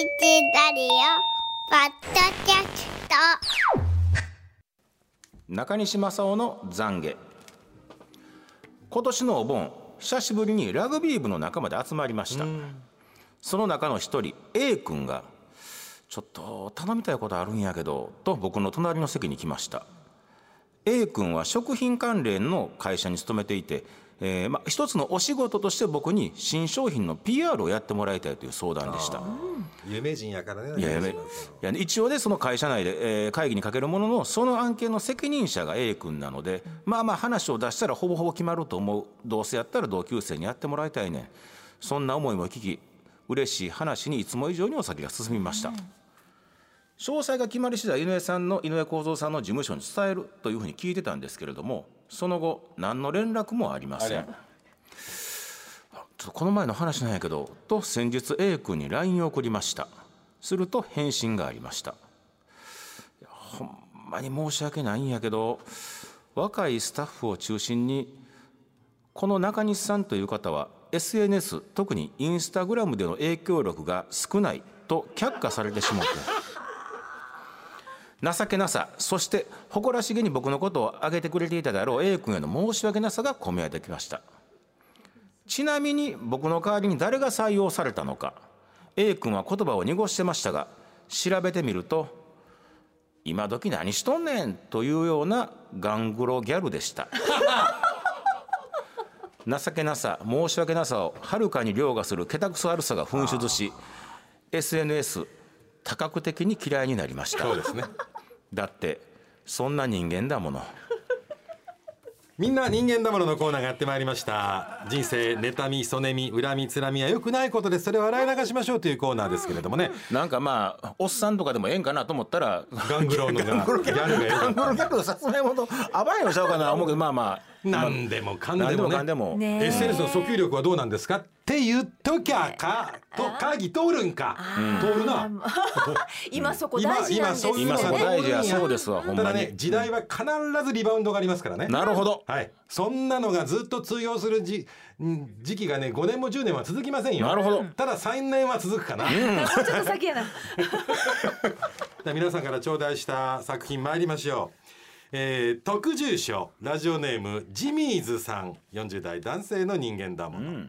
ラリオポッドキャスト。中西正夫の懺悔。今年のお盆久しぶりにラグビー部の仲間で集まりました。その中の一人 A 君が「ちょっと頼みたいことあるんやけど」と僕の隣の席に来ました。A 君は食品関連の会社に勤めていて、えーまあ、一つのお仕事として僕に新商品の PR をやってもらいたいという相談でした。有名人やからね。いやいや一応でその会社内で、えー会議にかけるもののその案件の責任者が A 君なので、まあまあ話を出したらほぼほぼ決まると思う。どうせやったら同級生にやってもらいたいねん。そんな思いも聞き嬉しい話にいつも以上にお酒が進みました、詳細が決まり次第井上さんの井上公造さんの事務所に伝えるというふうに聞いてたんですけれどもその後何の連絡もありません。あちょっとこの前の話なんやけどと先日 A 君に LINE を送りました。すると返信がありました。ほんまに申し訳ないんやけど若いスタッフを中心にこの中西さんという方は SNS 特にインスタグラムでの影響力が少ないと却下されてしまって情けなさそして誇らしげに僕のことを挙げてくれていたであろう A 君への申し訳なさが込められてきました。ちなみに僕の代わりに誰が採用されたのか A 君は言葉を濁してましたが調べてみると「今時何しとんねん」というようなガングロギャルでした。情けなさ申し訳なさをはるかに凌駕するけたくそ悪さが噴出し SNS 多角的に嫌いになりました。そうですね。だってそんな人間だもの。みんな人間だもののコーナーがやってまいりました。人生妬みそねみ恨みつらみは良くないことです。それを笑い流しましょうというコーナーですけれどもね。なんかまあおっさんとかでもええんかなと思ったら。ガングロのがギャルが良ガングロギャルのさつまいもと暴いのちゃうかな思うけどまあまあた何でもかん何ででもね。もかんでも、ね SNS の訴求力はどうなんですか？って言っときゃかと会議通るんか？通るな。今そこ大事なんですよね。今今そこ大事や。そうですわほんまに。ただね時代は必ずリバウンドがありますからね。なるほど。はい。そんなのがずっと通用するじん時期がね5年も10年は続きませんよ。なるほど。ただ3年は続くかな、もう ちょっと先やな。皆さんから頂戴した作品参りましょう、えー、特住所ラジオネームジミーズさん。40代男性の人間だもの、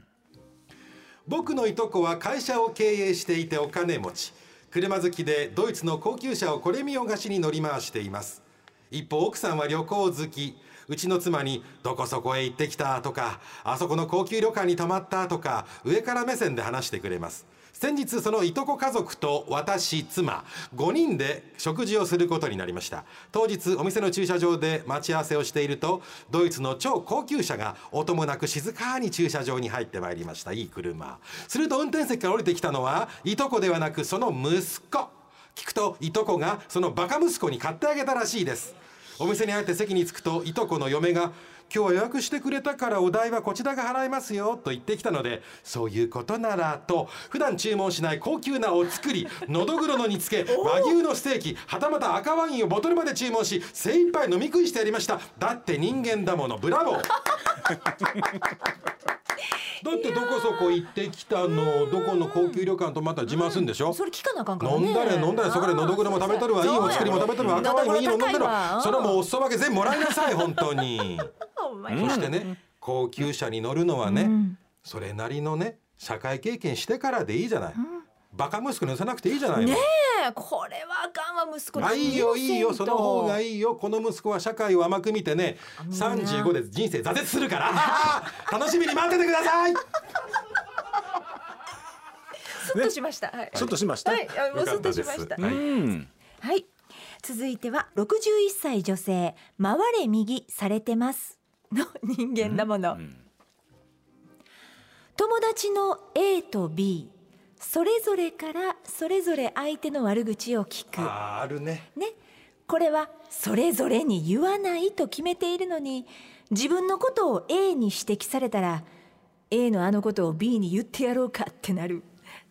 僕のいとこは会社を経営していてお金持ち。車好きでドイツの高級車をこれ見よがしに乗り回しています。一方奥さんは旅行好き。うちの妻に「どこそこへ行ってきた」とか「あそこの高級旅館に泊まった」とか上から目線で話してくれます先日そのいとこ家族と私妻5人で食事をすることになりました。当日お店の駐車場で待ち合わせをしているとドイツの超高級車が音もなく静かに駐車場に入ってまいりました。いい車。すると運転席から降りてきたのはいとこではなくその息子。聞くといとこがそのバカ息子に買ってあげたらしいです。お店に入って席に着くといとこの嫁が「今日は予約してくれたからお代はこちらが払いますよ」と言ってきたので「そういうことなら」と普段注文しない高級なお作り のどぐろの煮付け和牛のステーキはたまた赤ワインをボトルまで注文し精一杯飲み食いしてやりました。だって人間だもの。ブラボー だってどこそこ行ってきたのどこの高級旅館とまた自慢するんでしょ、それ聞かなあかんからね。飲んだれ飲んだれそこでのどぐろも食べとるわいいお作りも食べとるわ赤ワインもいいの飲んでるわそれはもうお裾分け全部もらいなさい 本当に。そしてね高級車に乗るのはねそれなりのね社会経験してからでいいじゃないバカ息子に乗せなくていいじゃないの。ねえこれはあかんわ息子。あいいよいいよその方がいいいよ。この息子は社会を甘く見てね35で人生挫折するから。楽しみに待っててください。スッとしました。はい。ちょっとしました、はい。あもうスッとしました。はい。続いては61歳女性回れ右されてます。の人間だもの、友達の A と B それぞれからそれぞれ相手の悪口を聞く。あーあるね。ね。これはそれぞれに言わないと決めているのに自分のことを A に指摘されたら A のあのことを B に言ってやろうかってなる。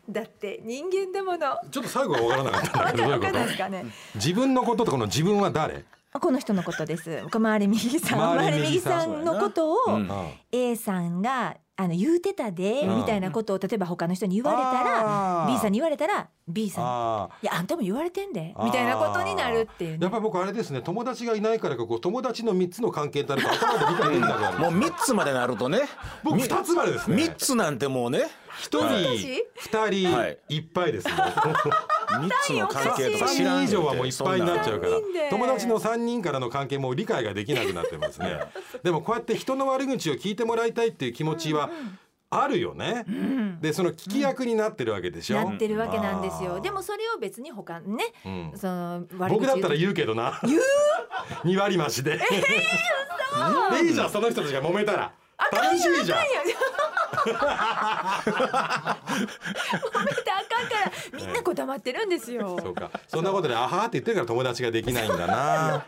だって人間だもの。ちょっと最後は分からなかったんだわかわかんけどどういうこと？ないですかね。自分のこととこの自分は誰？この人のことです。回れ右さん。回れ回れ右右さんのことをうん A さんがあの言うてたで、うん。みたいなことを例えば他の人に言われたら B さんに言われたら B さん。あいやあんたも言われてんでみたいなことになるっていうね。やっぱり僕あれですね友達がいないからかこう友達の三つの関係ってあるか頭で理解できなくなるもう3つまでなるとね。僕二つまでですね。3つなんてもうね。一人私？二人はい。いっぱいですね 3つの関係とか3知らん人以上はもういっぱいになっちゃうから。友達の3人からの関係も理解ができなくなってますね。でもこうやって人の悪口を聞いてもらいたいっていう気持ちはあるよね、でその聞き役になってるわけでしょ、なってるわけなんですよ。でもそれを別に他ね、うん。その悪口僕だったらう言うけどな。言う？2割増しで、でいいじゃんその人たちが揉めたら。楽しいじゃん。褒めてあかんからみんなこだまってるんですよ。そうか。そんなことであはーって言ってるから友達ができないんだな。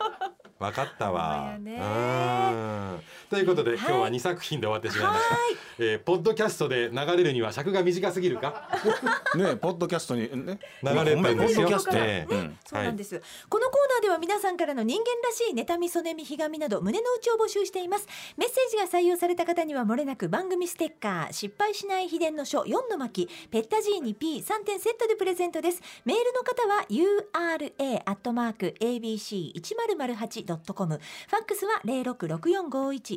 分かったわ。うんということで、今日は2作品で終わってしまいました、えーポッドキャストで流れるには尺が短すぎるか？ねポッドキャストにね？流れてんですよ。ポッドキャストええうん。そうなんです、このコーナーでは皆さんからの人間らしい妬みそねみひがみなど胸の内を募集しています。メッセージが採用された方にはもれなく番組ステッカー失敗しない秘伝の書4の巻ペッタジーニ P3 点セットでプレゼントです。メールの方は ura アットマーク abc1008.com ファックスは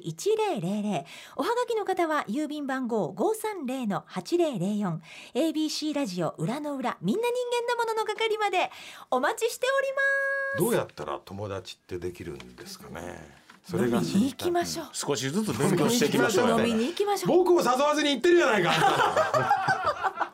0664511000おはがきの方は郵便番号530-8004 ABC ラジオ裏の裏みんな人間なものの係までお待ちしておりますどうやったら友達ってできるんですかねそれが知飲みにりたい行きましょう少しずつ勉強していきましょう飲みねに行きましょう僕を誘わずに行ってるじゃないか